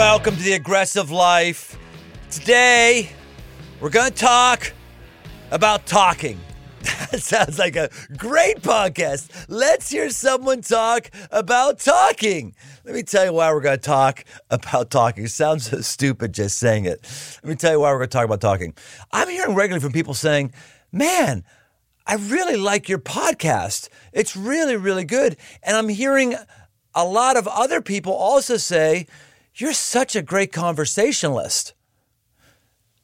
Welcome to the aggressive life. Today, we're going to talk about talking. That sounds like a great podcast. Let's hear someone talk about talking. Let me tell you why we're going to talk about talking. It sounds so stupid just saying it. Let me tell you why we're going to talk about talking. I'm hearing regularly from people saying, man, I really like your podcast. It's really, really good. And I'm hearing a lot of other people also say, you're such a great conversationalist,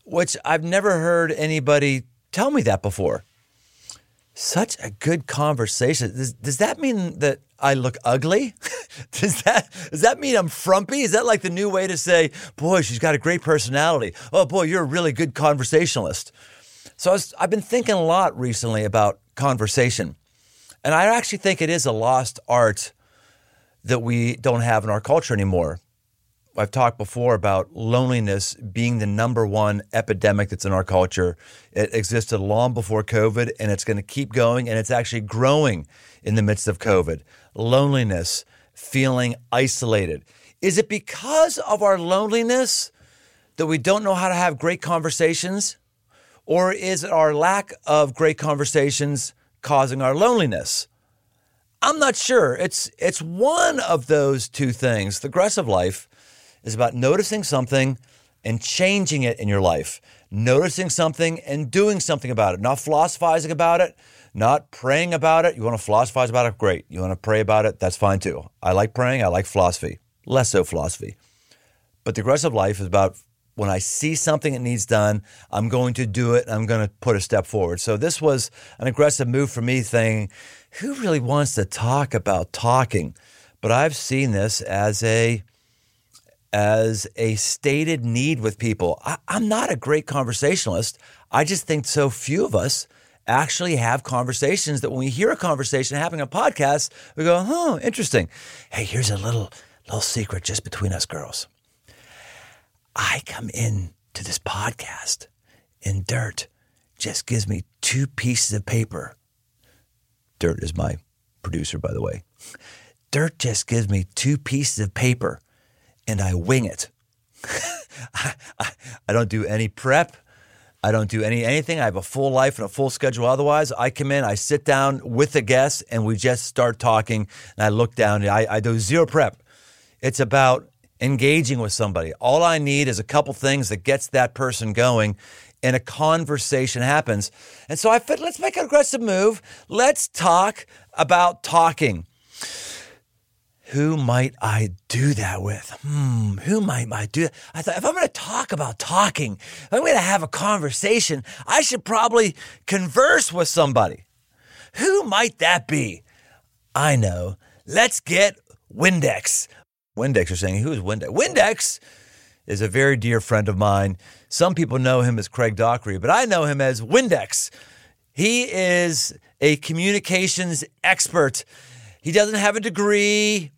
which I've never heard anybody tell me that before. Such a good conversation. Does, does that mean that I look ugly? does that does that mean I'm frumpy? Is that like the new way to say, boy, she's got a great personality? Oh boy, you're a really good conversationalist. So I was, I've been thinking a lot recently about conversation, and I actually think it is a lost art that we don't have in our culture anymore. I've talked before about loneliness being the number one epidemic that's in our culture. It existed long before COVID and it's going to keep going and it's actually growing in the midst of COVID. Loneliness, feeling isolated. Is it because of our loneliness that we don't know how to have great conversations? Or is it our lack of great conversations causing our loneliness? I'm not sure. It's it's one of those two things. The aggressive life is about noticing something and changing it in your life. Noticing something and doing something about it, not philosophizing about it, not praying about it. You want to philosophize about it? Great. You want to pray about it? That's fine too. I like praying. I like philosophy. Less so philosophy. But the aggressive life is about when I see something that needs done, I'm going to do it. I'm going to put a step forward. So this was an aggressive move for me Thing, who really wants to talk about talking? But I've seen this as a as a stated need with people. I, I'm not a great conversationalist. I just think so few of us actually have conversations that when we hear a conversation happening on podcasts, we go, oh, interesting. Hey, here's a little little secret just between us girls. I come in to this podcast and Dirt just gives me two pieces of paper. Dirt is my producer, by the way. Dirt just gives me two pieces of paper and I wing it. I, I, don't do any prep. I don't do any anything. I have a full life and a full schedule. Otherwise, I come in, I sit down with the guest, and we just start talking. And I look down. I, I do zero prep. It's about engaging with somebody. All I need is a couple things that gets that person going, and a conversation happens. And so I thought, let's make an aggressive move. Let's talk about talking. Who might I do that with? Hmm, who might I do that? I thought if I'm going to talk about talking, if I'm going to have a conversation, I should probably converse with somebody. Who might that be? I know. Let's get Windex. Windex are saying, who is Windex? Windex is a very dear friend of mine. Some people know him as Craig Dockery, but I know him as Windex. He is a communications expert. He doesn't have a degree.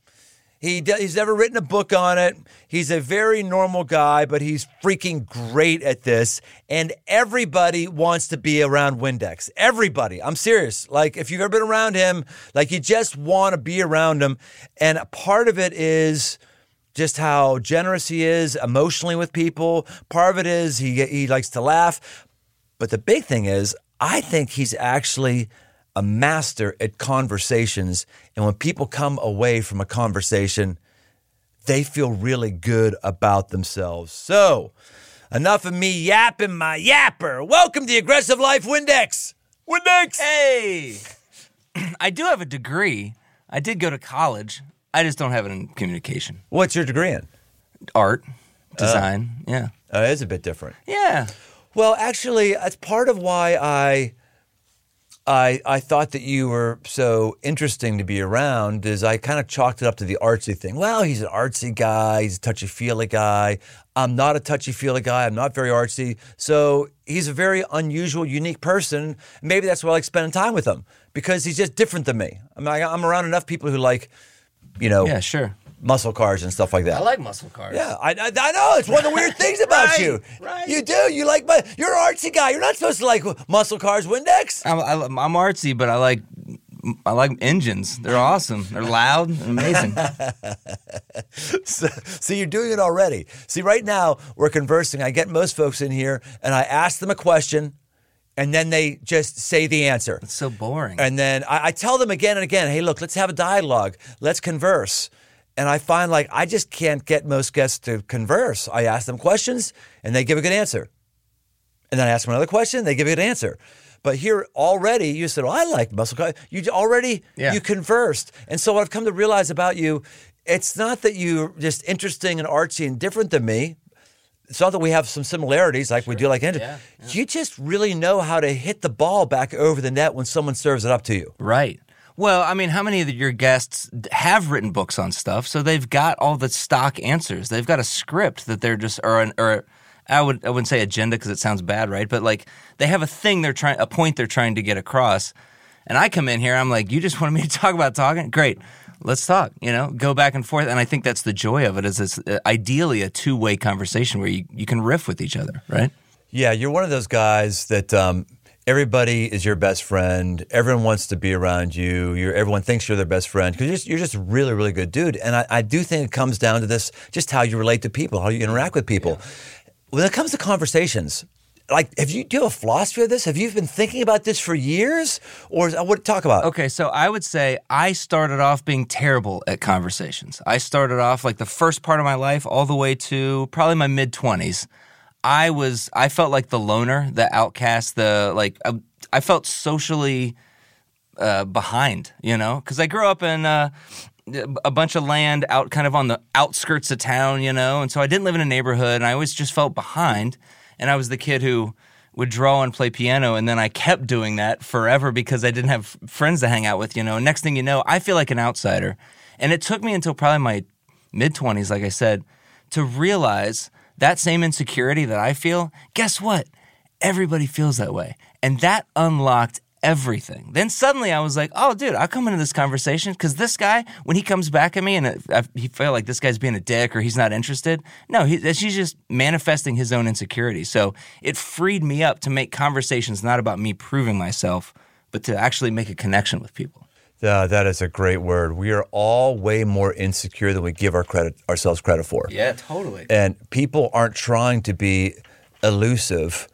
He he's never written a book on it. He's a very normal guy, but he's freaking great at this. And everybody wants to be around Windex. Everybody. I'm serious. Like if you've ever been around him, like you just want to be around him. And part of it is just how generous he is emotionally with people. Part of it is he he likes to laugh. But the big thing is, I think he's actually a master at conversations. And when people come away from a conversation, they feel really good about themselves. So, enough of me yapping my yapper. Welcome to the Aggressive Life Windex. Windex. Hey, I do have a degree. I did go to college. I just don't have it in communication, What's your degree in? art, design. yeah, Uh, it's a bit different. yeah. Well, actually, that's part of why I I I thought that you were so interesting to be around is I kind of chalked it up to the artsy thing. Well, he's an artsy guy, he's a touchy-feely guy. I'm not a touchy-feely guy. I'm not very artsy. So he's a very unusual, unique person. Maybe that's why I like spending time with him because he's just different than me. I mean, I, I'm around enough people who like, you know, Yeah, sure. Muscle cars and stuff like that. I like muscle cars. Yeah, I, I, I know. It's one of the weird things about Right, you. right. You do. You like, but you're an artsy guy. You're not supposed to like muscle cars, Windex. I'm, I, I'm artsy, but I like I like engines. They're awesome. They're loud and amazing. so, so you're doing it already. See, right now we're conversing. I get most folks in here and I ask them a question and then they just say the answer. It's so boring. And then I, I tell them again and again, hey, look, let's have a dialogue. Let's converse. And I find like I just can't get most guests to converse. I ask them questions and they give a good answer. And then I ask them another question, they give a good answer. But here already, you said, "Oh, I like muscle car." You already Yeah. you conversed, and so what I've come to realize about you, it's not that you're just interesting and artsy and different than me. It's not that we have some similarities like we do like Andrew. Yeah, You just really know how to hit the ball back over the net when someone serves it up to you. Right. Well, I mean, how many of your guests have written books on stuff? So they've got all the stock answers. They've got a script that they're just, or an, or I would, I wouldn't say agenda because it sounds bad, right? But like they have a thing they're trying, a point they're trying to get across. And I come in here, I'm like, you just wanted me to talk about talking? Great. Let's talk, you know, go back and forth. And I think that's the joy of it is it's uh, ideally a two way conversation where you, you can riff with each other, right? Yeah, you're one of those guys that um, everybody is your best friend. Everyone wants to be around you. You're, everyone thinks you're their best friend because you're, just- you're just really, really good dude. And I, I do think it comes down to this just how you relate to people, how you interact with people. When it comes to conversations, like, have you do you have a philosophy of this? Have you been thinking about this for years, or is- uh, what talk about? Okay, so I would say I started off being terrible at conversations. I started off like the first part of my life all the way to probably my mid 20s. I was I felt like the loner, the outcast, the like I, I felt socially uh, behind, you know, because I grew up in uh, a bunch of land out kind of on the outskirts of town, you know, and so I didn't live in a neighborhood, and I always just felt behind. And I was the kid who would draw and play piano, and then I kept doing that forever because I didn't have friends to hang out with, you know. And next thing you know, I feel like an outsider, and it took me until probably my mid twenties, like I said, to realize that same insecurity that I feel. Guess what? Everybody feels that way. And that unlocked everything. Then suddenly I was like, oh, dude, I'll come into this conversation because this guy, when he comes back at me and it- I, he feel like this guy's being a dick or he's not interested, no, he, he's just manifesting his own insecurity. So it freed me up to make conversations not about me proving myself, but to actually make a connection with people. Uh, that is a great word. We are all way more insecure than we give our credit ourselves credit for. Yeah, totally. and people aren't trying to be elusive.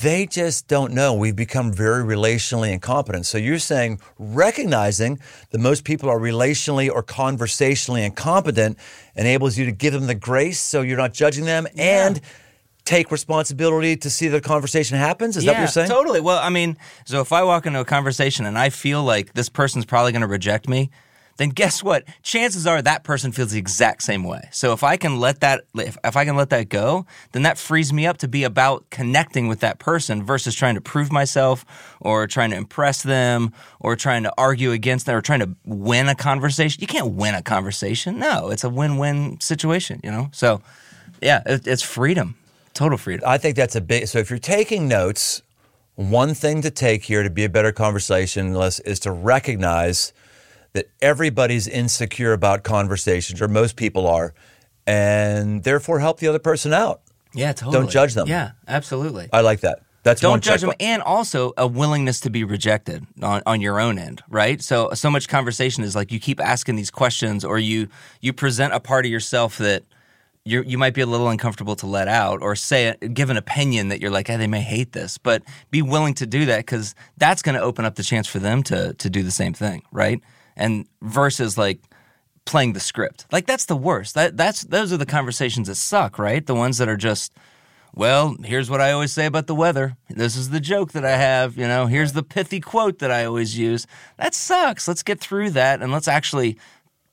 They just don't know. We've become very relationally incompetent. So you're saying recognizing that most people are relationally or conversationally incompetent enables you to give them the grace so you're not judging them and take responsibility to see the conversation happens. Is that what you're saying? Totally. Well, I mean, so if I walk into a conversation and I feel like this person's probably going to reject me, then guess what? Chances are that person feels the exact same way. So if I can let that if, if I can let that go, then that frees me up to be about connecting with that person versus trying to prove myself or trying to impress them or trying to argue against them or trying to win a conversation. You can't win a conversation. No, it's a win-win situation, you know? So yeah, it, it's freedom. Total freedom. I think that's a big. So if you're taking notes, one thing to take here to be a better conversationalist is to recognize that everybody's insecure about conversations, or most people are, and therefore help the other person out. Yeah, totally. Don't judge them. Yeah, absolutely. I like that. That's Don't judge them, and also a willingness to be rejected on, on your own end, right? So so much conversation is like you keep asking these questions, or you you present a part of yourself that you you might be a little uncomfortable to let out, or say give an opinion that you're like, hey, they may hate this, but be willing to do that because that's going to open up the chance for them to to do the same thing, right? And versus like playing the script. Like that's the worst. That that's those are the conversations that suck, right? The ones that are just well, here's what I always say about the weather. This is the joke that I have, you know. Here's the pithy quote that I always use. That sucks. Let's get through that and let's actually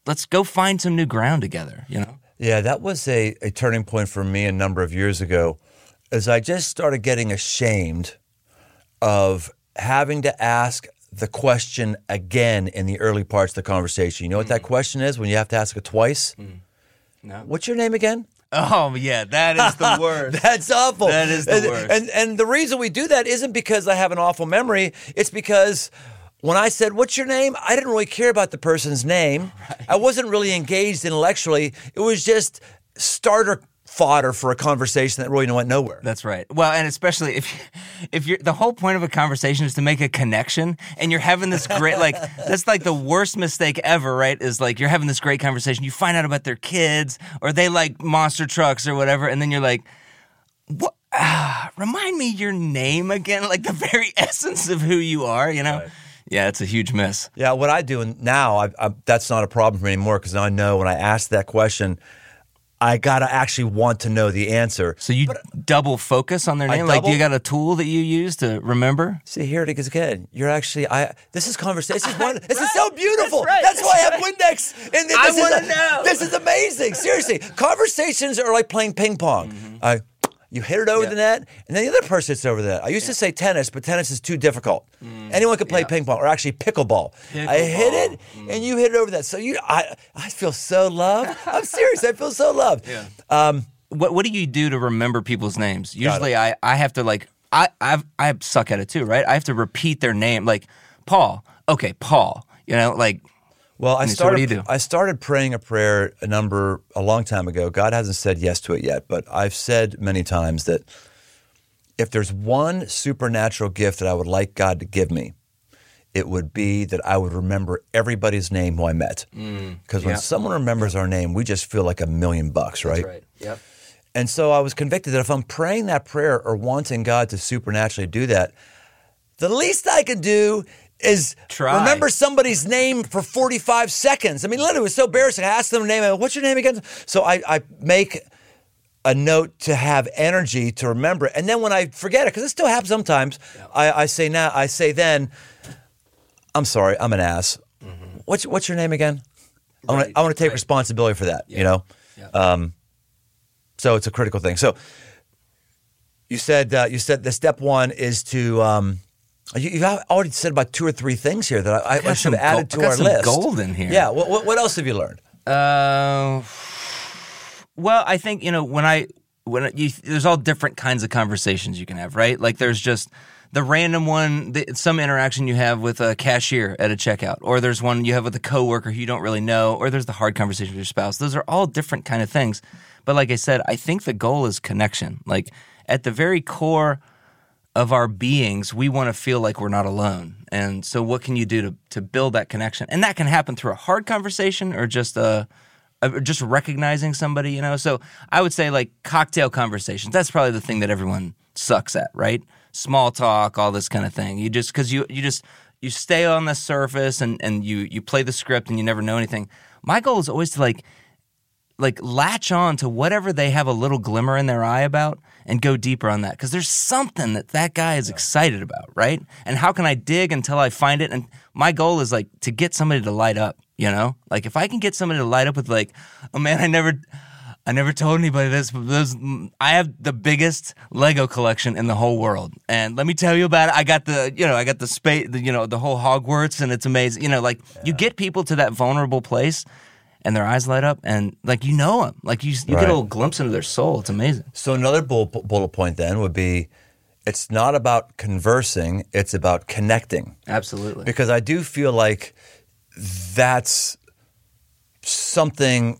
let's go find some new ground together, you know. Yeah, that was a, a turning point for me a number of years ago as I just started getting ashamed of having to ask the question again in the early parts of the conversation. You know what that mm. question is when you have to ask it twice? Mm. No. What's your name again? Oh yeah, that is the worst. That's awful. That is the and, worst. And and the reason we do that isn't because I have an awful memory. It's because when I said, "What's your name?" I didn't really care about the person's name. I wasn't really engaged intellectually. It was just starter fodder for a conversation that really went nowhere. That's right. Well, and especially if if you're the whole point of a conversation is to make a connection, and you're having this great like that's like the worst mistake ever, right? Is like you're having this great conversation, you find out about their kids or they like monster trucks or whatever, and then you're like, what? Ah, remind me your name again, like the very essence of who you are, you know? Right. Yeah, it's a huge miss. Yeah, what I do and now, I, I, that's not a problem for me anymore because I know when I ask that question, I gotta actually want to know the answer. So you double focus on their I name. Like, do you got a tool that you use to remember? See, here it is again. You're actually, I. This is conversation. This is one. This is so beautiful. That's right. That's why I have Windex. And this I wanna know. This is amazing. Seriously, conversations are like playing ping pong. Mm-hmm. I, you hit it over Yeah. the net, and then the other person hits over the net. I used to say tennis, but tennis is too difficult. Anyone can play Yeah. ping pong, or actually pickleball. I hit Pickleball. it, and you hit it over that. So you, I, I feel so loved. I'm serious. I feel so loved. Yeah. Um, what what do you do to remember people's names? Usually, I I have to like I I've, I suck at it too, right? I have to repeat their name, like Paul. Okay, Paul. You know, like Well, I so started. what do you do? I started praying a prayer a number a long time ago. God hasn't said yes to it yet, but I've said many times that if there's one supernatural gift that I would like God to give me, it would be that I would remember everybody's name who I met. Mm. Because when yeah. someone remembers our name, we just feel like a million bucks, right? Yep. And so I was convicted that if I'm praying that prayer or wanting God to supernaturally do that, the least I can do is Try. remember somebody's name for 45 seconds. I mean, literally, it was so embarrassing. I asked them their name. What's your name again? So I, I make a note to have energy to remember it. And then when I forget it, because it still happens sometimes, I, I say now, I say then, I'm sorry, I'm an ass. What's, what's your name again? I want Right, to I want to take right. responsibility for that, you know? Yeah. Um, so it's a critical thing. So you said uh, you said the step one is to um, you, you've already said about two or three things here that I, I, got should have added gold- to I our some list. gold in here. Yeah. What, what, what else have you learned? Uh, well, I think you know when I when you there's all different kinds of conversations you can have, right? Like there's just the random one, the, some interaction you have with a cashier at a checkout, or there's one you have with a coworker who you don't really know, or there's the hard conversation with your spouse. Those are all different kind of things. But like I said, I think the goal is connection. Like at the very core of our beings, we want to feel like we're not alone. And so, what can you do to to build that connection? And that can happen through a hard conversation or just a, a just recognizing somebody. You know, so I would say like cocktail conversations. That's probably the thing that everyone sucks at, right? Small talk, all this kind of thing. You just because you you just you stay on the surface and and you you play the script and you never know anything. My goal is always to like like latch on to whatever they have a little glimmer in their eye about and go deeper on that. Because there's something that that guy is excited about right? And how can i dig until i find it? And my goal is like to get somebody to light up you know? Like if i can get somebody to light up with like oh man i never I never told anybody this, but those, mm, I have the biggest Lego collection in the whole world, and let me tell you about it. I got the, you know, I got the space, the, you know, the whole Hogwarts, and it's amazing. You know, like you get people to that vulnerable place, and their eyes light up, and like you know them, like you, you Right. get a little glimpse into their soul. It's amazing. So another bullet, bullet point then would be, it's not about conversing; it's about connecting. Absolutely. because I do feel like that's something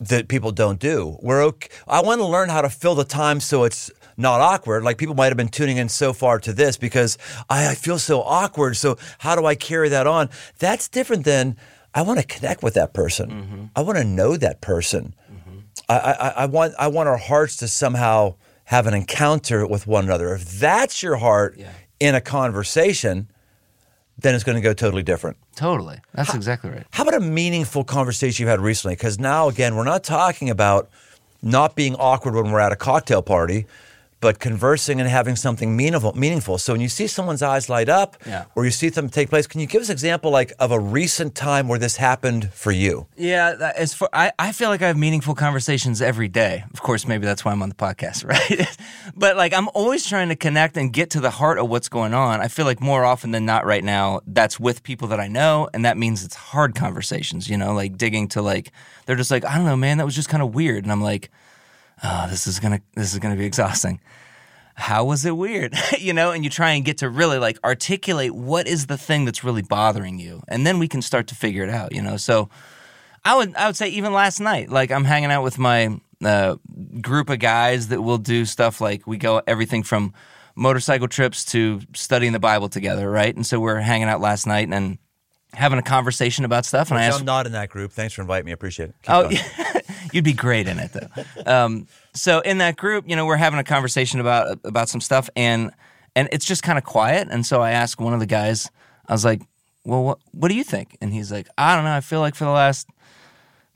that people don't do. We're okay. I want to learn how to fill the time so it's not awkward. Like people might have been tuning in so far to this because I, I feel so awkward. So how do I carry that on? That's different than I want to connect with that person. Mm-hmm. I want to know that person. Mm-hmm. I, I, I want I want our hearts to somehow have an encounter with one another. If that's your heart Yeah. in a conversation, then it's going to go totally different. Totally. That's exactly right. How about a meaningful conversation you've had recently? Because now, again, we're not talking about not being awkward when we're at a cocktail party, but conversing and having something meaningful. Meaningful. So when you see someone's eyes light up, Yeah. or you see something take place, can you give us an example like of a recent time where this happened for you? Yeah, as for I, I feel like I have meaningful conversations every day. Of course, maybe that's why I'm on the podcast, right? but like I'm always trying to connect and get to the heart of what's going on. I feel like more often than not right now, that's with people that I know, and that means it's hard conversations, you know, like digging to like they're just like, I don't know, man, that was just kind of weird. And I'm like, oh, this is gonna this is gonna be exhausting. How was it weird? you know, and you try and get to really like articulate what is the thing that's really bothering you. And then we can start to figure it out, you know. So I would I would say even last night, like I'm hanging out with my uh, group of guys that will do stuff like we go everything from motorcycle trips to studying the Bible together, right? And so we're hanging out last night and having a conversation about stuff. And I asked, I'm not in that group. Thanks for inviting me. I appreciate it. Keep Oh, yeah. you'd be great in it though. Um, so in that group, you know, we're having a conversation about about some stuff, and and it's just kind of quiet. And so I asked one of the guys, I was like, "Well, what what do you think?" And he's like, "I don't know. I feel like for the last."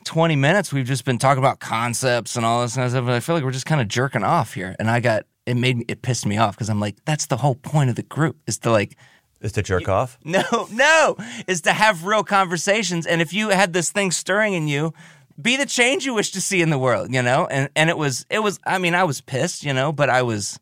20 minutes we've just been talking about concepts and all this of stuff but i feel like we're just kind of jerking off here and i got it made me it pissed me off because i'm like that's the whole point of the group is to like Is to jerk off? no, no, is to have real conversations. And if you had this thing stirring in you, be the change you wish to see in the world, you know? And and it was it was I mean, I was pissed, you know, but I was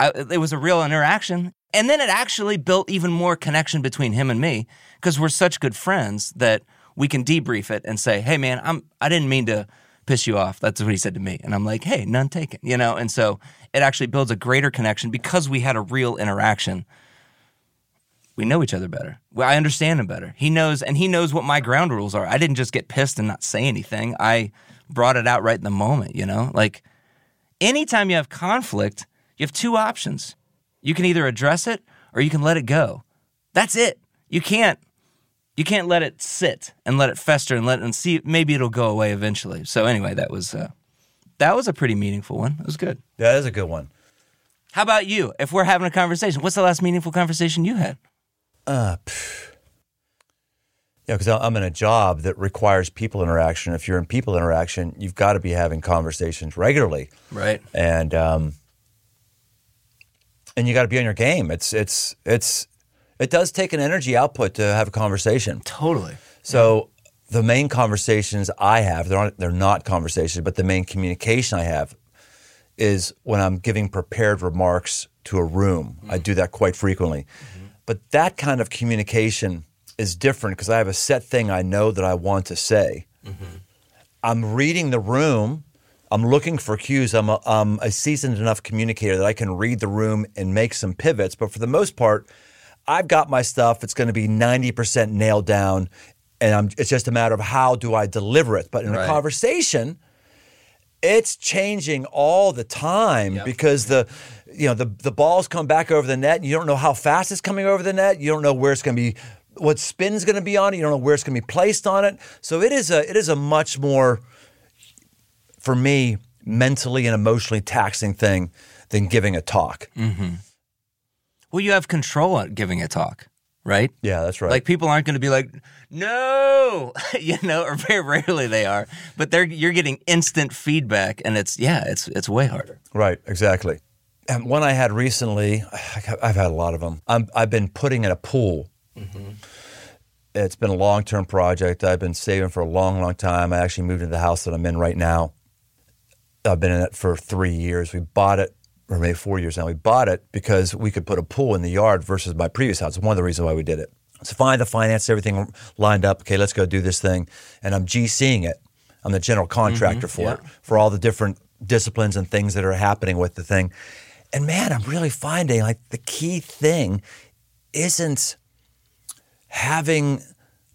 I, it was a real interaction. And then it actually built even more connection between him and me because we're such good friends that we can debrief it and say, "Hey man, I'm I didn't mean to piss you off." That's what he said to me. And I'm like, "Hey, none taken." You know? And so it actually builds a greater connection because we had a real interaction we know each other better. I understand him better. He knows, and he knows what my ground rules are. I didn't just get pissed and not say anything. I brought it out right in the moment, you know? Like, anytime you have conflict, you have two options. You can either address it or you can let it go. That's it. You can't. You can't let it sit and let it fester and let and see. Maybe it'll go away eventually. So anyway, that was uh, that was a pretty meaningful one. It was good. That is a good one. How about you? If we're having a conversation, what's the last meaningful conversation you had? Uh, yeah, because I'm in a job that requires people interaction. If you're in people interaction, you've got to be having conversations regularly, Right. and um, and you got to be on your game. It's it's it's it does take an energy output to have a conversation. Totally. So the main conversations I have, they're not, they're not conversations, but the main communication I have is when I'm giving prepared remarks to a room. I do that quite frequently. But that kind of communication is different because I have a set thing I know that I want to say. Mm-hmm. I'm reading the room. I'm looking for cues. I'm a, I'm a seasoned enough communicator that I can read the room and make some pivots. But for the most part, I've got my stuff. It's going to be 90% nailed down. And I'm, it's just a matter of how do I deliver it. But in Right. a conversation, it's changing all the time because the you know the the balls come back over the net. And you don't know how fast it's coming over the net. You don't know where it's going to be what spin's going to be on it. You don't know where it's going to be placed on it. So it is a it is a much more for me mentally and emotionally taxing thing than giving a talk. Mm-hmm. Well, you have control at giving a talk, right? yeah that's right. Like people aren't going to be like, no, you know, or very rarely they are, but they're you're getting instant feedback, and it's yeah, it's it's way harder. Right, exactly. And one I had recently, I've had a lot of them. I'm, I've been putting in a pool. Mm-hmm. It's been a long term project. I've been saving for a long, long time. I actually moved into the house that I'm in right now. I've been in it for three years. We bought it, or maybe four years now. We bought it because we could put a pool in the yard versus my previous house. It's one of the reasons why we did it. So find the finance, everything lined up. Okay, let's go do this thing. And I'm GCing it. I'm the general mm-hmm. contractor for it, for all the different disciplines and things that are happening with the thing. And man, I'm really finding like the key thing isn't having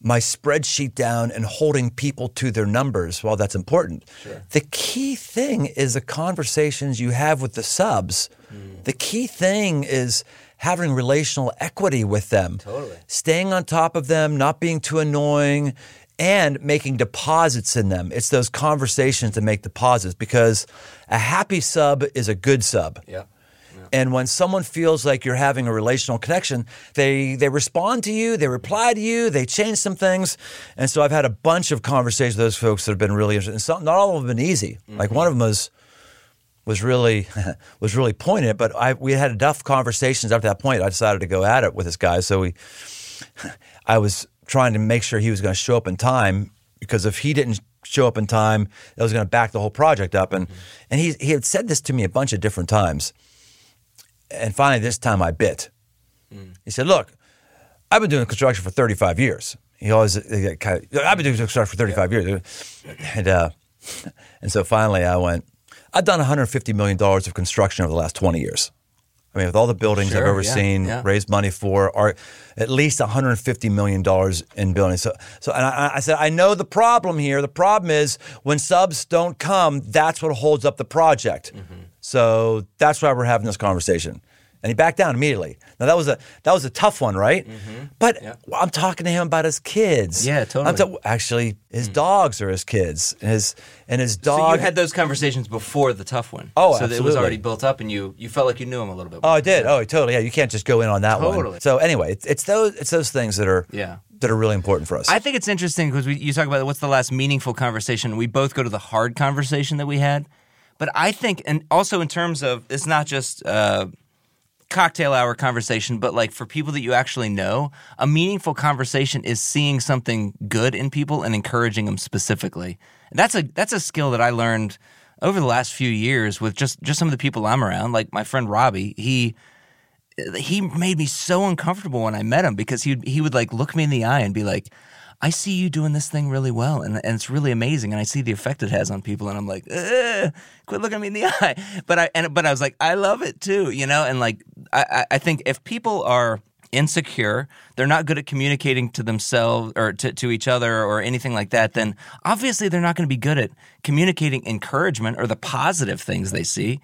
my spreadsheet down and holding people to their numbers. While that's important. The key thing is the conversations you have with the subs. Hmm. The key thing is having relational equity with them. Totally. Staying on top of them, not being too annoying, and making deposits in them. It's those conversations that make deposits because a happy sub is a good sub. Yeah. And when someone feels like you're having a relational connection, they they respond to you, they reply to you, they change some things. And so I've had a bunch of conversations with those folks that have been really interesting. Some, not all of them have been easy. Like one of them was was really was really poignant, but I we had enough conversations after that point. I decided to go at it with this guy. So we I was trying to make sure he was going to show up in time because if he didn't show up in time, that was going to back the whole project up. And and he he had said this to me a bunch of different times. And finally, this time I bit. He said, "Look, I've been doing construction for 35 years." He always he kind of, I've been doing construction for 35 years, and uh, and so finally I went. I've done 150 million dollars of construction over the last 20 years. I mean, with all the buildings I've Sure, yeah, overseen, yeah. raised money for, are at least 150 million dollars in buildings. So, so, and I, I said, I know the problem here. The problem is when subs don't come, that's what holds up the project. Mm-hmm. So that's why we're having this conversation. And he backed down immediately. Now that was a that was a tough one, right? But I'm talking to him about his kids. Mm-hmm. Yeah, I'm totally. ta- actually, his dogs are his kids. His and his So you had those conversations before the tough one. Oh, so that it was already built up, and you you felt like you knew him a little bit. Oh. I did. Oh, totally. Yeah, you can't just go in on that one. Totally. So anyway, it's, it's those it's those things that are Yeah. that are really important for us. I think it's interesting because you talk about what's the last meaningful conversation. We both go to the hard conversation that we had, but I think, and also in terms of it's not just uh, cocktail hour conversation, but like for people that you actually know, a meaningful conversation is seeing something good in people and encouraging them specifically. That's a that's a skill that I learned over the last few years with just just some of the people I'm around. Like my friend Robbie, he he made me so uncomfortable when I met him because he he would like look me in the eye and be like, "I see you doing this thing really well, and, and it's really amazing, and I see the effect it has on people." And I'm like, "Ugh, "Quit looking me in the eye!" But I and but I was like, "I love it too," you know. And like, I I- I think if people are insecure, they're not good at communicating to themselves or to, to each other or anything like that, then obviously they're not going to be good at communicating encouragement or the positive things they see.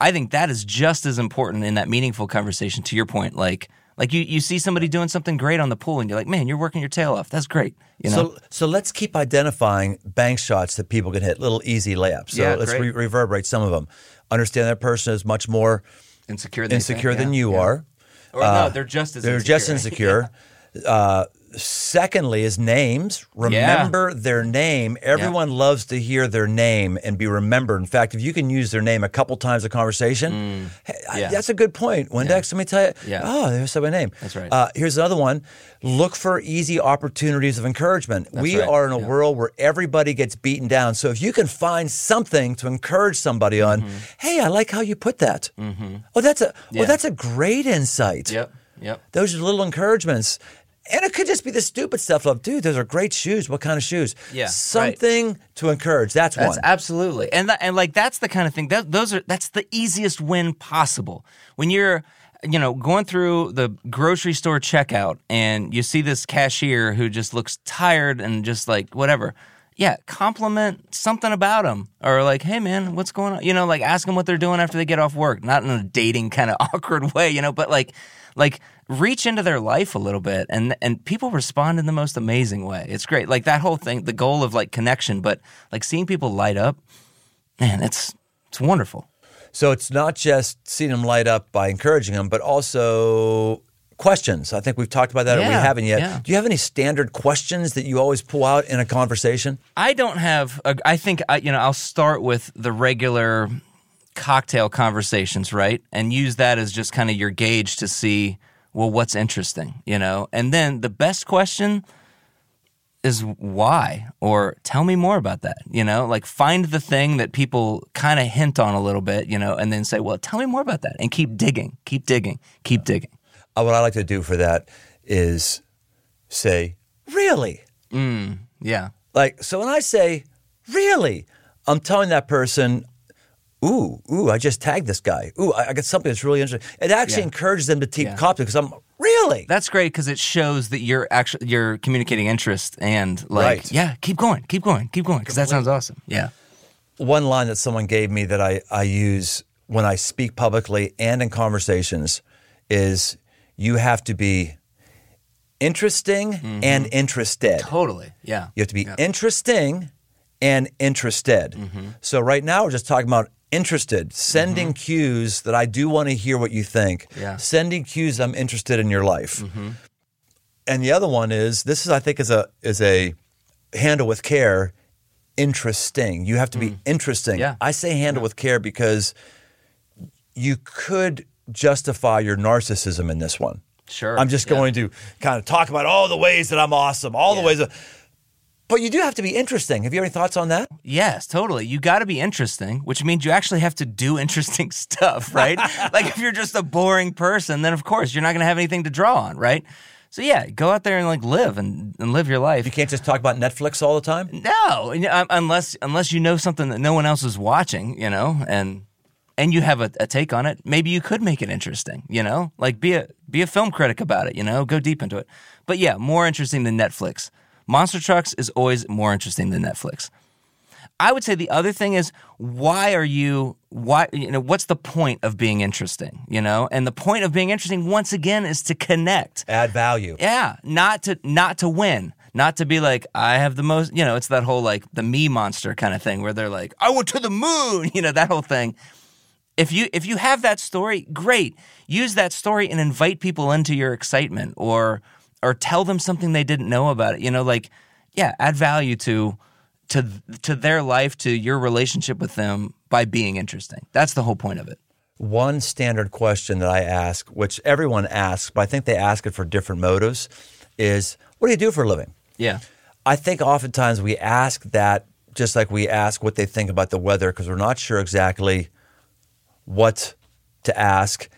I think that is just as important in that meaningful conversation. To your point, like like you you see somebody doing something great on the pool, and you're like, man, you're working your tail off. That's great. You know, So, so let's keep identifying bank shots that people can hit, little easy layups. So Yeah, let's great. re- reverberate some of them. Understand that person is much more insecure, they insecure think, than yeah, you yeah. are. or no, they're just as They're insecure. just insecure. Uh, secondly, is names. Remember their name. Everyone loves to hear their name and be remembered. In fact, if you can use their name a couple times a conversation, hey, I- Mm. that's a good point. Windex, let me tell you. Yeah. Oh, there's my name. That's right. Uh, here's another one. Look for easy opportunities of encouragement. we right. are in a Yeah. world where everybody gets beaten down. So if you can find something to encourage somebody on, hey, I like how you put that. Oh, that's a Mm-hmm. Yeah. oh, that's a great insight. Yep, yep. Those are little encouragements. And it could just be the stupid stuff of, dude, those are great shoes. What kind of shoes? Yeah, right. Something to encourage. That's, That's one. absolutely, and that, and like that's the kind of thing that those are that's the easiest win possible when you're you know going through the grocery store checkout and you see this cashier who just looks tired and just like whatever. Yeah, compliment something about them, or like, hey man, what's going on? You know, like ask them what they're doing after they get off work, not in a dating kind of awkward way, you know, but like, like reach into their life a little bit, and and people respond in the most amazing way. It's great, like that whole thing, the goal of like connection, but like seeing people light up, man, it's it's wonderful. so it's not just seeing them light up by encouraging them, but also questions. I think we've talked about that or we haven't yet. yeah. Do you have any standard questions that you always pull out in a conversation? I don't have. A, I think I, you know. I'll start with the regular cocktail conversations, right, and use that as just kind of your gauge to see well what's interesting, you know. And then the best question is why, or tell me more about that, you know. Like find the thing that people kind of hint on a little bit, you know, and then say, well, tell me more about that, and keep digging, keep digging, keep digging. Uh, what I like to do for that is say, really? Yeah, Like, so when I say, really, I'm telling that person, ooh, ooh, I just tagged this guy. Ooh, I, I got something that's really interesting. It actually Yeah. encourages them to keep Yeah. copying because I'm, really? That's great because it shows that you're actually you're communicating interest and like Right. yeah, keep going, keep going, keep going because that sounds awesome. Yeah, One line that someone gave me that I, I use when I speak publicly and in conversations is you have to be interesting mm-hmm. and interested. totally. Yeah, You have to be Yeah. interesting and interested. Mm-hmm. So right now we're just talking about interested, sending mm-hmm. cues that I do want to hear what you think. Yeah. Sending cues I'm interested in your life. Mm-hmm. And the other one is this is I think is a is a handle with care interesting. You have to be mm. interesting. Yeah. I say handle with care because you could justify your narcissism in this one. Sure. I'm just Yeah. going to kind of talk about all the ways that I'm awesome, all the ways. That, but you do have to be interesting. Have you any thoughts on that? Yes, totally. You got to be interesting, which means you actually have to do interesting stuff, right? like if you're just a boring person, then of course you're not going to have anything to draw on, right? So yeah, go out there and like live and, and live your life. You can't just talk about Netflix all the time. No, um, unless unless you know something that no one else is watching, you know, and and you have a, a take on it, maybe you could make it interesting. You know, like be a be a film critic about it. You know, go deep into it. But yeah, more interesting than Netflix. Monster Trucks is always more interesting than Netflix. I would say the other thing is why are you why you know what's the point of being interesting, you know? And the point of being interesting once again is to connect. Add value. Yeah, not to not to win, not to be like I have the most, you know, it's that whole like the me monster kind of thing where they're like I went to the moon, you know, that whole thing. If you if you have that story, great. Use that story and invite people into your excitement or or tell them something they didn't know about it. You know, like yeah, add value to to to their life, to your relationship with them by being interesting. That's the whole point of it. One standard question that I ask, which everyone asks, but I think they ask it for different motives, is what do you do for a living? Yeah. I think oftentimes we ask that just like we ask what they think about the weather because we're not sure exactly what to ask.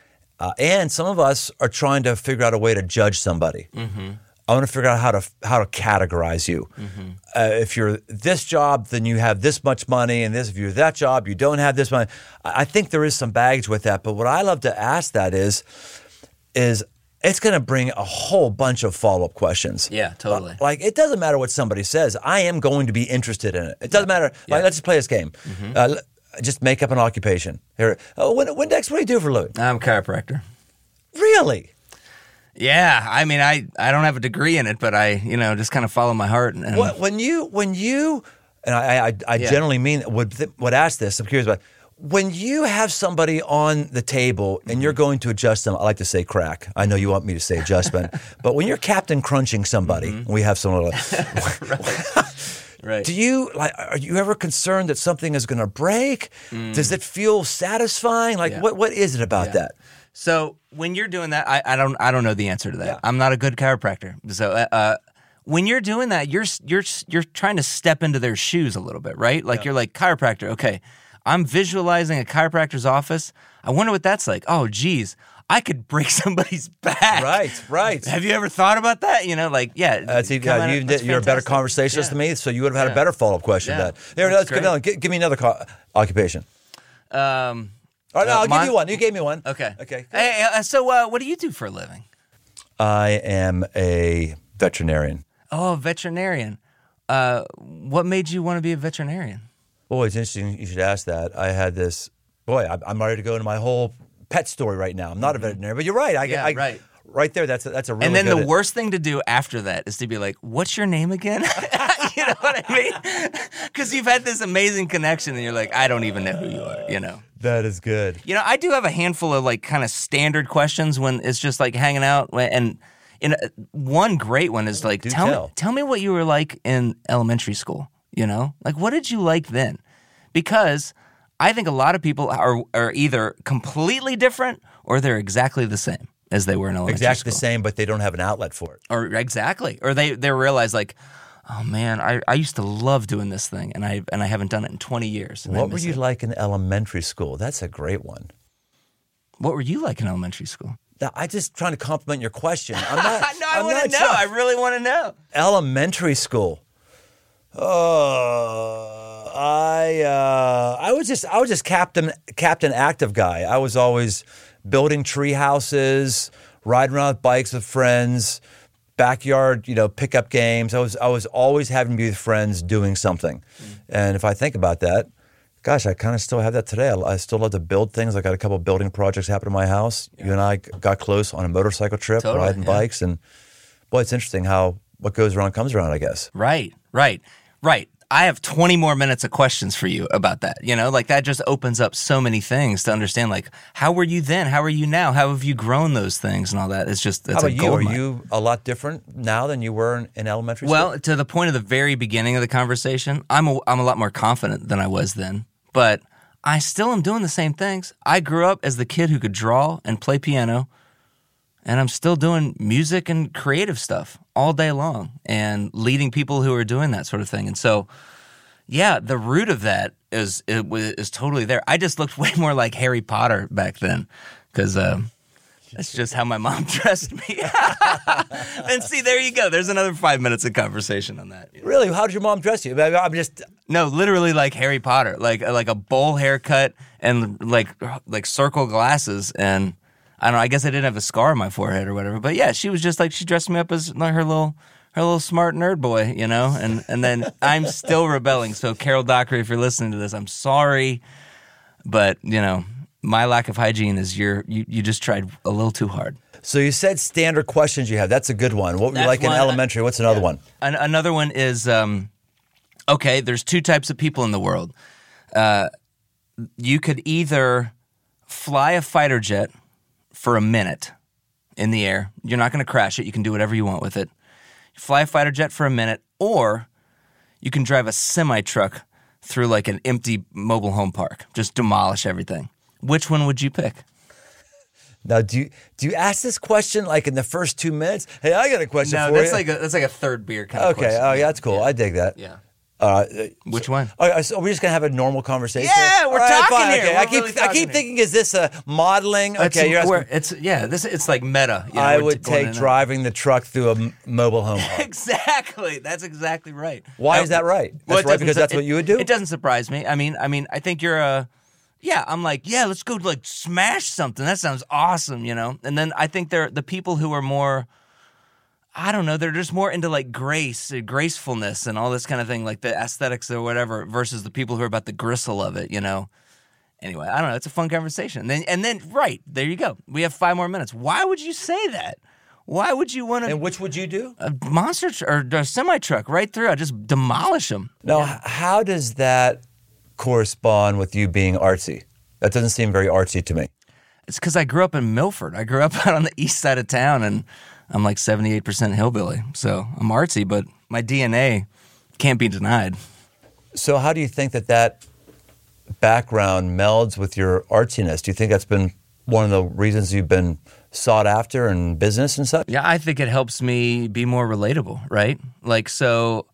Uh, and some of us are trying to figure out a way to judge somebody. I want to figure out how to how to categorize you. Uh, if you're this job, then you have this much money, and this. If you're that job, you don't have this money. I I think there is some baggage with that. But what I love to ask that is, is it's going to bring a whole bunch of follow up questions. Yeah, totally. Like it doesn't matter what somebody says. I am going to be interested in it. It doesn't matter. Like let's just play this game. Mm-hmm. Uh, just make up an occupation. Here, oh, Win- Windex, what do you do for a living? I'm a chiropractor. Really? Yeah, I mean, I I don't have a degree in it, but I you know just kind of follow my heart. And, What, when you when you and I I, I Yeah. generally mean would th- would ask this. I'm curious about when you have somebody on the table and mm-hmm. you're going to adjust them. I like to say crack. I know you want me to say adjustment, but when you're Captain Crunching somebody, mm-hmm. we have someone. Like, right. do you like? Are you ever concerned that something is going to break? Does it feel satisfying? Like Yeah. what what is it about Yeah. that? So when you're doing that, I, I don't I don't know the answer to that. Yeah. I'm not a good chiropractor. So uh, uh, when you're doing that, you're you're you're trying to step into their shoes a little bit, right? Like you're like chiropractor. Okay, I'm visualizing a chiropractor's office. I wonder what that's like. Oh, geez, I could break somebody's back. Right, right. Have you ever thought about that? You know, like yeah, That's, come yeah, you that's you're a better conversationist Yeah. than me, so you would have had Yeah. a better follow up question. That. There, That's let's give, give, give me another co- occupation. Um, All right, no, Uh, I'll mine- give you one. You gave me one. okay, Okay. Hey, uh, so uh, what do you do for a living? I am a veterinarian. Oh, a veterinarian. Uh, what made you want to be a veterinarian? Boy, it's interesting you should ask that. I had this, boy, I'm, I'm ready to go into my whole pet story right now. I'm not a veterinarian, but you're right. I, Mm-hmm. Yeah, I, right. Right there, that's a, that's a really and then the worst thing to do after that is to be like, "What's your name again?" you know what I mean? Because you've had this amazing connection, and you're like, "I don't even know who you are." You know. That is good. You know, I do have a handful of like kind of standard questions when it's just like hanging out, and in a, one great one is like, Do "Tell tell. me, tell me what you were like in elementary school." You know, like what did you like then? Because I think a lot of people are are either completely different or they're exactly the same as they were in elementary school. Exactly the same, but they don't have an outlet for it. or exactly or they they realize like oh man I, I used to love doing this thing and i and i haven't done it in 20 years What were you it. like in elementary school? That's a great one. what were you like in elementary school Now, I just trying to compliment your question. I'm not. no i want to know trying- i really want to know elementary school. Oh, I uh, I was just I was just captain captain active guy. I was always building tree houses, riding around with bikes with friends, backyard you know pickup games. I was I was always having to be with friends doing something. And if I think about that, gosh, I kind of still have that today. I, I still love to build things. I got a couple of building projects happen in my house. You and I got close on a motorcycle trip, Totally, riding yeah. bikes, and boy, it's interesting how what goes around comes around. I guess. right right right i have 20 more minutes of questions for you about that you know like that just opens up so many things to understand like how were you then how are you now how have you grown those things and all that it's just it's How a about you? Are you a lot different now than you were in, in elementary school? Well, to the point of the very beginning of the conversation, I'm a, I'm a lot more confident than I was then, but I still am doing the same things. I grew up as the kid who could draw and play piano, and I'm still doing music and creative stuff all day long and leading people who are doing that sort of thing. And so, yeah, the root of that is it was, is totally there. I just looked way more like Harry Potter back then because. Um, That's just how my mom dressed me. and see, there you go. There's another five minutes of conversation on that. Really? How did your mom dress you? I'm just. No, literally like Harry Potter, like like a bowl haircut and like like circle glasses, and I don't know. I guess I didn't have a scar on my forehead or whatever, but yeah, she was just like she dressed me up as like her little her little smart nerd boy, you know. And and then I'm still rebelling. So Carol Dockery, if you're listening to this, I'm sorry, but you know my lack of hygiene is your you you just tried a little too hard. So you said standard questions you have. That's a good one. What were you like in elementary? What's another one? An- another one is um, okay. There's two types of people in the world. Uh, you could either fly a fighter jet for a minute in the air. You're not going to crash it. You can do whatever you want with it. You Fly a fighter jet for a minute, or you can drive a semi truck through like an empty mobile home park. Just demolish everything. Which one would you pick? Now, do you do you ask this question like in the first two minutes? Hey, I got a question No, for that's you. like a that's like a third beer kind of question. okay. Oh, yeah, that's cool. I dig that. Yeah. Uh, Which one? all right, so we're just gonna have a normal conversation. Yeah, we're All right, talking fine, here. Okay. We're I keep really I keep thinking, is this a modeling? It's, Okay, you're asking. it's yeah. This it's like meta. you know, I would take and- driving the truck through a m- mobile home park. Exactly. That's exactly right. Why I- is that right? That's Well, right because that's it- what you would do? It doesn't surprise me. I mean, I mean, I think you're a. Yeah, I'm like, yeah, let's go like smash something. That sounds awesome, you know. And then I think they're the people who are more. I don't know. They're just more into like grace, uh, gracefulness, and all this kind of thing, like the aesthetics or whatever, versus the people who are about the gristle of it, you know. Anyway, I don't know. It's a fun conversation. And then, and then, right there you go. We have five more minutes. Why would you say that? Why would you want to? And which would you do? a monster tr- or a semi truck right through. I just demolish them. Now, h- how does that correspond with you being artsy? That doesn't seem very artsy to me. It's because I grew up in Milford. I grew up out on the east side of town, and I'm like 78% hillbilly. So I'm artsy, but my DNA can't be denied. So, how do you think that that background melds with your artsiness? Do you think that's been one of the reasons you've been sought after in business and such? Yeah, I think it helps me be more relatable, right? Like, so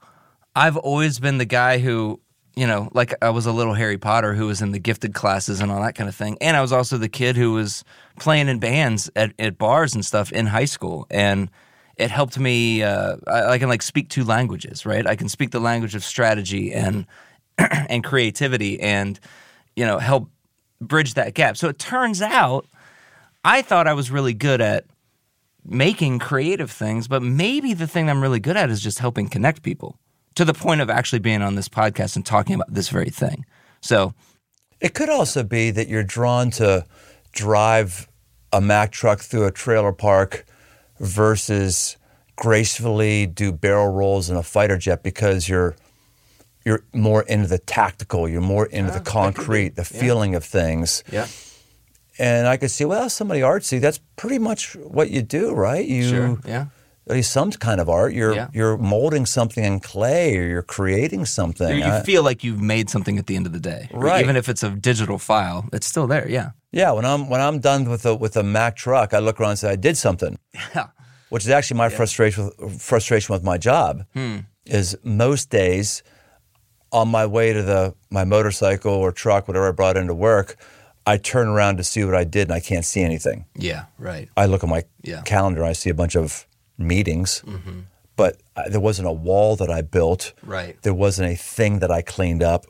I've always been the guy who, you know, like I was a little Harry Potter who was in the gifted classes and all that kind of thing. And I was also the kid who was playing in bands at, at bars and stuff in high school. And it helped me, uh, I, I can like speak two languages, right? I can speak the language of strategy and, and creativity and, you know, help bridge that gap. So it turns out I thought I was really good at making creative things, but maybe the thing I'm really good at is just helping connect people to the point of actually being on this podcast and talking about this very thing. So, It could also be that you're drawn to drive a Mack truck through a trailer park versus gracefully do barrel rolls in a fighter jet because you're you're more into the tactical, you're more into the concrete, the feeling of things. yeah. And I could see, well, somebody artsy, that's pretty much what you do, right? You Sure. Yeah. At least some kind of art. You're Yeah. you're molding something in clay or you're creating something. You I- feel like you've made something at the end of the day. Right. Even if it's a digital file, it's still there. Yeah. Yeah, when I'm when I'm done with a with a Mack truck, I look around and say I did something, Yeah. which is actually my frustration with frustration with my job. Hmm. Is most days on my way to the my motorcycle or truck, whatever I brought into work, I turn around to see what I did and I can't see anything. Yeah. Right. I look at my Yeah. Calendar, I see a bunch of meetings, mm-hmm. but I, there wasn't a wall that I built. Right. There wasn't a thing that I cleaned up.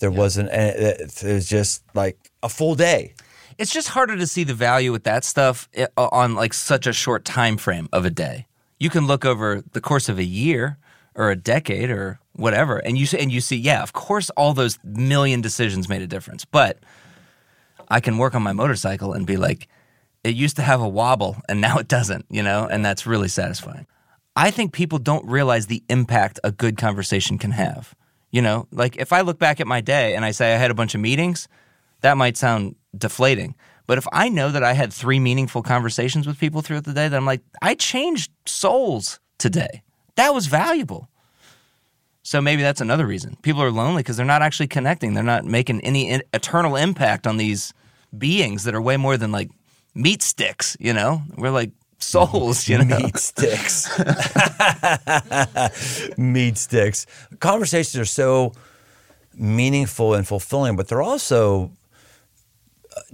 There wasn't. and It, it was just like a full day. it's just harder to see the value with that stuff eh, on like such a short time frame of a day. You can look over the course of a year or a decade or whatever, and you s- and you see, yeah, of course, all those million decisions made a difference. But I can work on my motorcycle and be like, it used to have a wobble and now it doesn't, you know, and that's really satisfying. I think people don't realize the impact a good conversation can have. You know, like if I look back at my day and I say I had a bunch of meetings, that might sound deflating. But if I know that I had three meaningful conversations with people throughout the day, then I'm like, I changed souls today. That was valuable. So maybe that's another reason. People are lonely because they're not actually connecting. They're not making any eternal impact on these beings that are way more than like meat sticks, you know? We're like souls, you know? Meat sticks. Meat sticks. Conversations are so meaningful and fulfilling, but they're also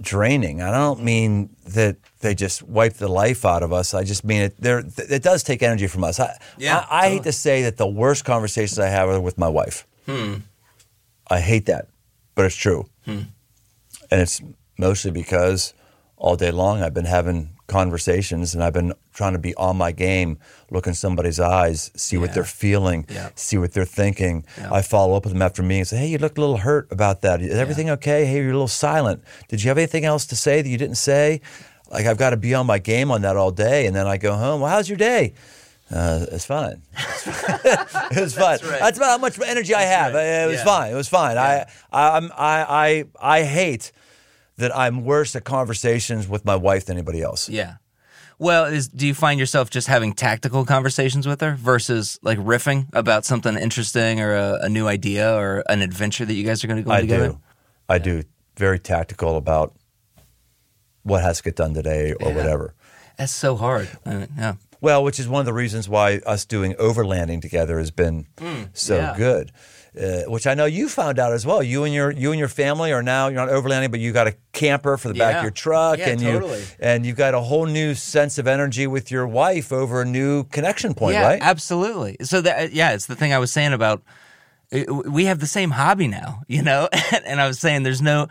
draining. I don't mean that they just wipe the life out of us. I just mean it. There, it does take energy from us. I, Yeah, I, I hate to say that the worst conversations I have are with my wife. Hmm. I hate that, but it's true, hmm. and it's mostly because all day long I've been having conversations and I've been trying to be on my game, look in somebody's eyes, see what they're feeling, Yeah. see what they're thinking. Yeah. I follow up with them after meetings. Say, hey, you look a little hurt about that. Is everything okay? Hey, you're a little silent. Did you have anything else to say that you didn't say? Like I've got to be on my game on that all day, and then I go home. Well, how's your day? Uh, it's fine. it was fun. That's, right. about how much energy I have. right. It was Yeah. fine. It was fine. I, I, I, I, I hate that I'm worse at conversations with my wife than anybody else. Yeah. Well, is do you find yourself just having tactical conversations with her versus like riffing about something interesting or a, a new idea or an adventure that you guys are going to go on I together? do. I do. Very tactical about what has to get done today or Yeah. whatever. That's so hard. I mean, yeah. Well, which is one of the reasons why us doing overlanding together has been hmm. so yeah. good. Uh, which I know you found out as well. You and your you and your family are now you're not overlanding, but you got a camper for the back of your truck, Yeah, and totally. you and you've got a whole new sense of energy with your wife over a new connection point, yeah, right? absolutely. So that yeah, it's the thing I was saying about uh, we have the same hobby now, you know. and I was saying there's no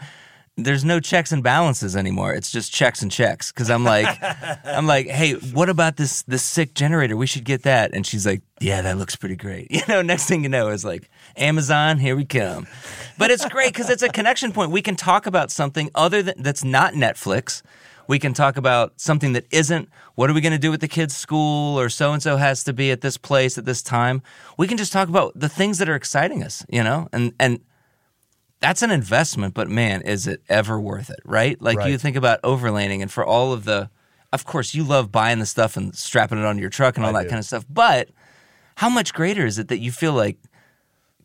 there's no checks and balances anymore. It's just checks and checks because I'm like I'm like, hey, what about this this sick generator? We should get that. And she's like, yeah, that looks pretty great. You know, next thing you know is like Amazon, here we come. But it's great because it's a connection point. We can talk about something other than that's not Netflix. We can talk about something that isn't what are we going to do with the kids' school or so and so has to be at this place at this time. We can just talk about the things that are exciting us, you know? And and that's an investment, but man, is it ever worth it, right? Like you think about overlanding and for all of the of course you love buying the stuff and strapping it onto your truck and all I that do. kind of stuff, but how much greater is it that you feel like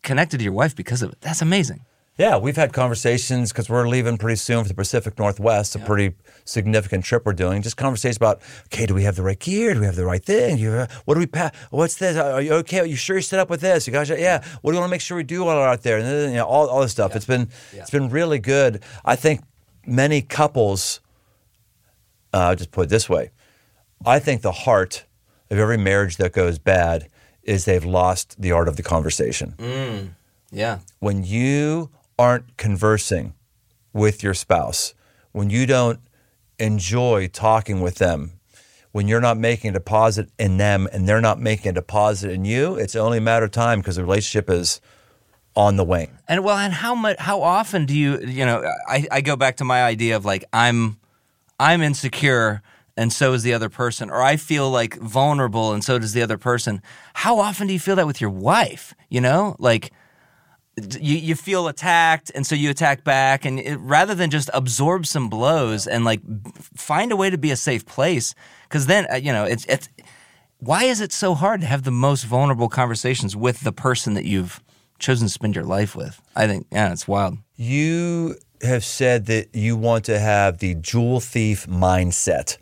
connected to your wife because of it? That's amazing. Yeah, we've had conversations because we're leaving pretty soon for the Pacific Northwest, a pretty significant trip we're doing. Just conversations about, okay, do we have the right gear? Do we have the right thing? Do you, uh, what do we pack? What's this? Are you okay? Are you sure you set up with this? You guys, yeah. What do you want to make sure we do while we're out there? And then, you know, all, all this stuff. It's been it's been really good. I think many couples. Uh, I'll just put it this way: I think the heart of every marriage that goes bad is they've lost the art of the conversation Yeah. when you aren't conversing with your spouse, when you don't enjoy talking with them, when you're not making a deposit in them and they're not making a deposit in you, it's only a matter of time because the relationship is on the wing. And well, and how much? How often do you? You know, I, I go back to my idea of like I'm, I'm insecure, and so is the other person, or I feel like vulnerable, and so does the other person. How often do you feel that with your wife? You know, like you you feel attacked, and so you attack back, and it, rather than just absorb some blows and like find a way to be a safe place, because then uh, you know it's it's. Why is it so hard to have the most vulnerable conversations with the person that you've chosen to spend your life with? I think, yeah, it's wild. You have said that you want to have the jewel thief mindset.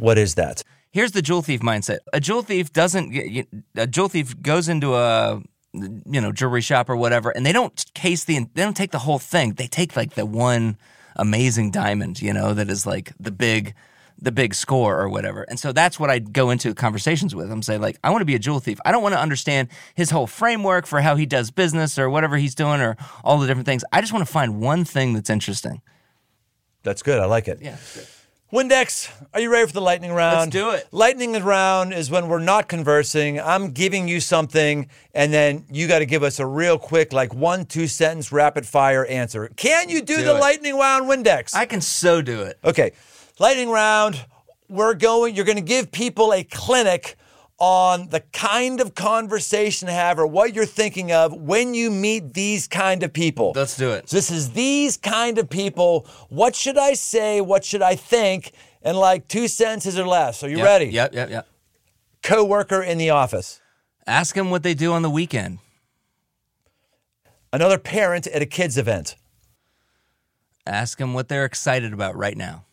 What is that? Here's the jewel thief mindset. A jewel thief doesn't. get- A jewel thief goes into a you know jewelry shop or whatever, and they don't case the. They don't take the whole thing. They take like the one amazing diamond, you know, that is like the big. The big score or whatever, and so that's what I go into conversations with. I'm saying like, I want to be a jewel thief. I don't want to understand his whole framework for how he does business or whatever he's doing or all the different things. I just want to find one thing that's interesting. That's good. I like it. Yeah. Windex, are you ready for the lightning round? Let's do it. Lightning round is when we're not conversing. I'm giving you something, and then you got to give us a real quick, like one, two sentence rapid fire answer. Can you do, Do the it. lightning round, Windex? I can so do it. okay, lightning round. We're going. You're going to give people a clinic on the kind of conversation to have or what you're thinking of when you meet these kind of people. Let's do it. So this is these kind of people. What should I say? What should I think? In like two sentences or less. Are you Yep, ready? Yep, yep, yep. Coworker in the office. Ask them what they do on the weekend. Another parent at a kids event. Ask them what they're excited about right now.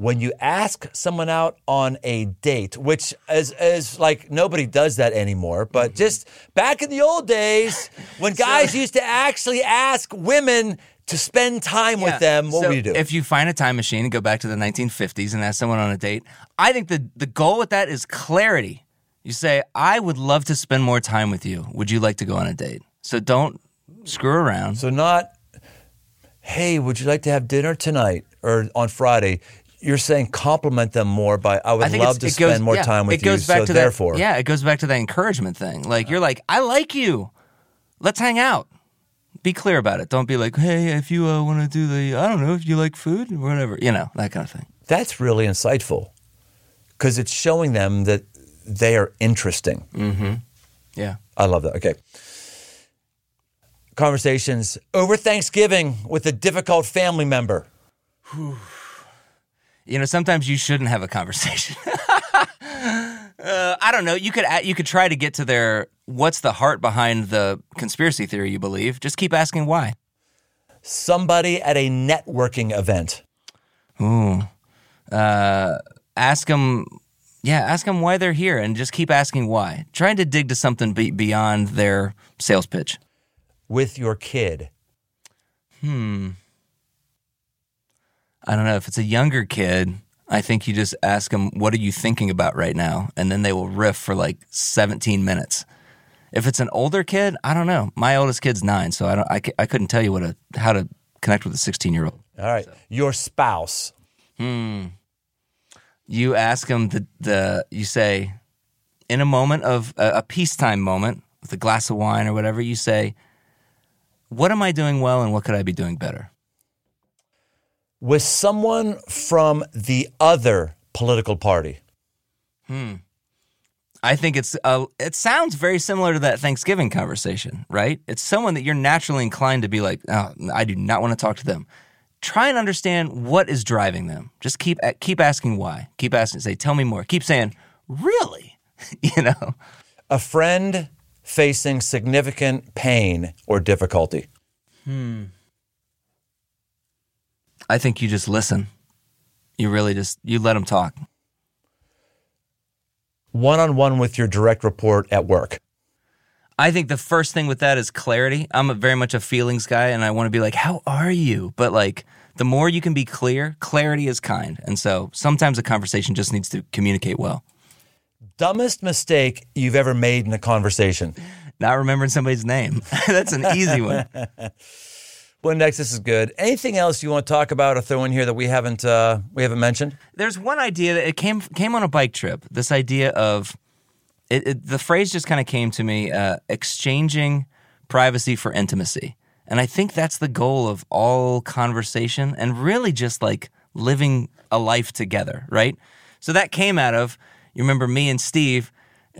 When you ask someone out on a date, which is, is like nobody does that anymore, Mm-hmm. but just back in the old days when guys used to actually ask women to spend time with them, what So would you do? If you find a time machine and go back to the 1950s and ask someone on a date, I think the, the goal with that is clarity. You say, I would love to spend more time with you. Would you like to go on a date? So don't screw around. so not, hey, would you like to have dinner tonight or on Friday? You're saying compliment them more by I would I love to goes- spend more yeah, time with it goes you. Back so to therefore, that, yeah, it goes back to that encouragement thing. Like you're like, I like you. Let's hang out. Be clear about it. Don't be like, hey, if you uh, want to do the, I don't know, if you like food or whatever, you know, that kind of thing. that's really insightful because it's showing them that they are interesting. Mm-hmm. Yeah. I love that. Okay. Conversations over Thanksgiving with a difficult family member. You know, sometimes you shouldn't have a conversation. uh, I don't know. You could you could try to get to their what's the heart behind the conspiracy theory you believe. Just keep asking why. Somebody at a networking event. Ooh. Uh, ask them, yeah, ask them why they're here and just keep asking why. Trying to dig to something be- beyond their sales pitch. with your kid. I don't know. If it's a younger kid, I think you just ask them, what are you thinking about right now? And then they will riff for like 17 minutes. If it's an older kid, I don't know. My oldest kid's nine, so I don't. I couldn't tell you what a how to connect with a 16 year old. All right. Your spouse. Hmm. You ask them the, the you say in a moment of a, a peacetime moment with a glass of wine or whatever you say what am i doing well and what could i be doing better With someone from the other political party. Hmm. I think it's uh, it sounds very similar to that thanksgiving conversation right? It's someone that you're naturally inclined to be like oh, i do not want to talk to them. Try and understand what is driving them. Just keep keep asking why. Keep asking say tell me more. Keep saying really? You know? A friend facing significant pain or difficulty. I think you just listen. You really just you let them talk. One on one with your direct report at work. I think the first thing with that is clarity. I'm a very much a feelings guy, and I want to be like, "How are you?" But like, the more you can be clear, clarity is kind, and so sometimes a conversation just needs to communicate well. Dumbest mistake you've ever made in a conversation. Not remembering somebody's name. That's an easy one. This is good. Anything else you want to talk about or throw in here that we haven't uh, we haven't mentioned? There's one idea that it came came on a bike trip. This idea of it, it, the phrase just kind of came to me: uh, exchanging privacy for intimacy, and I think that's the goal of all conversation, and really just like living a life together, right? So that came out of you remember me and Steve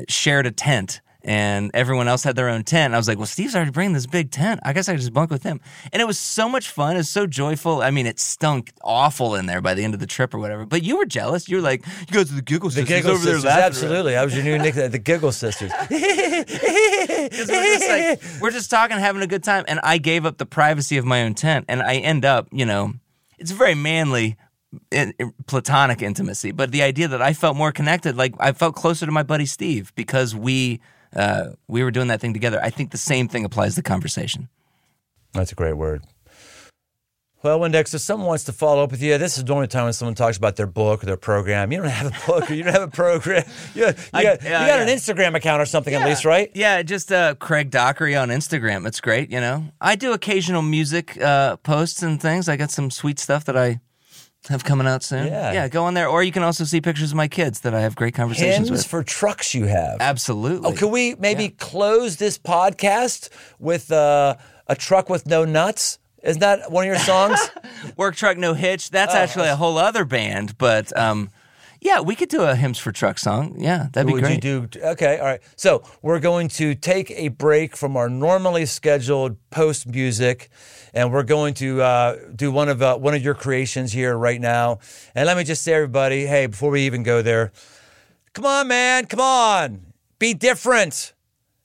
shared a tent. And everyone else had their own tent. I was like, well, Steve's already bringing this big tent. I guess I could just bunk with him. And it was so much fun. It was so joyful. I mean, it stunk awful in there by the end of the trip or whatever. But you were jealous. You were like, you go to the giggle The sisters Giggle over Sisters, there laughing. absolutely. I was your new nickname, the Giggle Sisters. we're just like we're just talking, having a good time, and I gave up the privacy of my own tent, and I end up, you know, it's very manly, in, in platonic intimacy, but the idea that I felt more connected, like I felt closer to my buddy Steve because we uh, we were doing that thing together. I think the same thing applies to conversation. That's a great word. Well, Windex, if someone wants to follow up with you, this is the only time when someone talks about their book or their program. You don't have a book or you don't have a program. You, you I- got, yeah, you got an. Instagram account or something at least, right? Yeah, just uh, Craig Dockery on Instagram. It's great, you know. I do occasional music uh, posts and things. I got some sweet stuff that I have coming out soon. Yeah. yeah. Go on there, or you can also see pictures of my kids that I have great conversations Hymns with. for trucks you have. Absolutely. Oh, can we maybe close this podcast with uh, a truck with no nuts? Isn't that one of your songs? Work truck no hitch. Oh, That's actually a whole other band, but um, yeah, we could do a hymns for truck song. Yeah, that'd be Would great. you do? Okay, all right. So we're going to take a break from our normally scheduled post music, and we're going to uh, do one of uh, one of your creations here right now. And let me just say, everybody, hey, before we even go there, come on, man, come on, be different,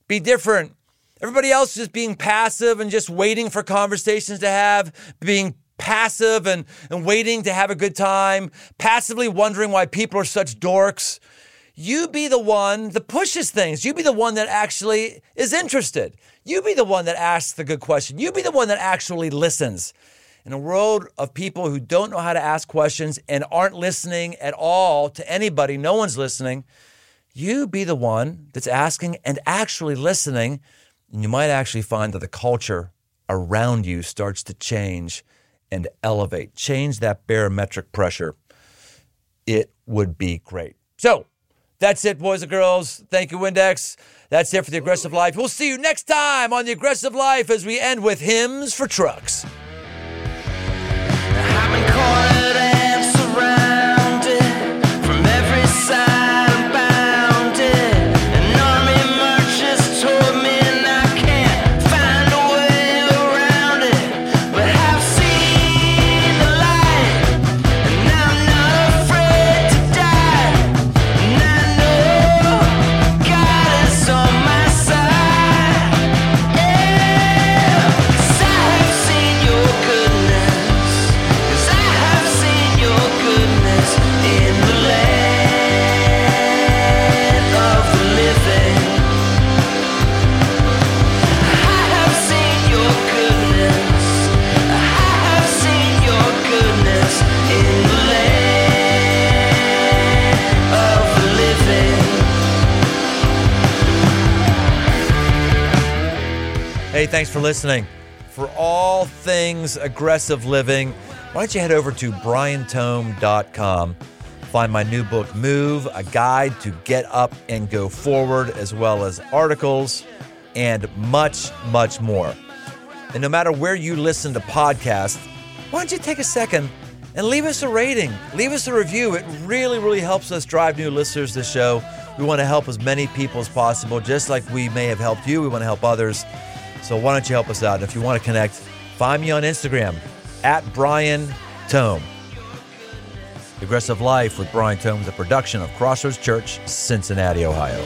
be different. Everybody else is just being passive and just waiting for conversations to have, being passive and, and waiting to have a good time, passively wondering why people are such dorks. you be the one that pushes things. You be the one that actually is interested. You be the one that asks the good question. You be the one that actually listens. In a world of people who don't know how to ask questions and aren't listening at all to anybody, no one's listening, you be the one that's asking and actually listening. And you might actually find that the culture around you starts to change and elevate, change that barometric pressure. It would be great. So, that's it, boys and girls. Thank you, Windex. That's it for the Aggressive Life. We'll see you next time on the Aggressive Life as we end with hymns for trucks. Thanks for listening. For all things aggressive living, why don't you head over to briantome.com, find my new book, Move, a guide to get up and go forward, as well as articles and much, much more. And no matter where you listen to podcasts, why don't you take a second and leave us a rating, leave us a review. It really, really helps us drive new listeners to the show. We want to help as many people as possible, just like we may have helped you. We want to help others. So why don't you help us out? And if you want to connect, find me on Instagram at Brian Tome. Aggressive Life with Brian Tome is a production of Crossroads Church, Cincinnati, Ohio.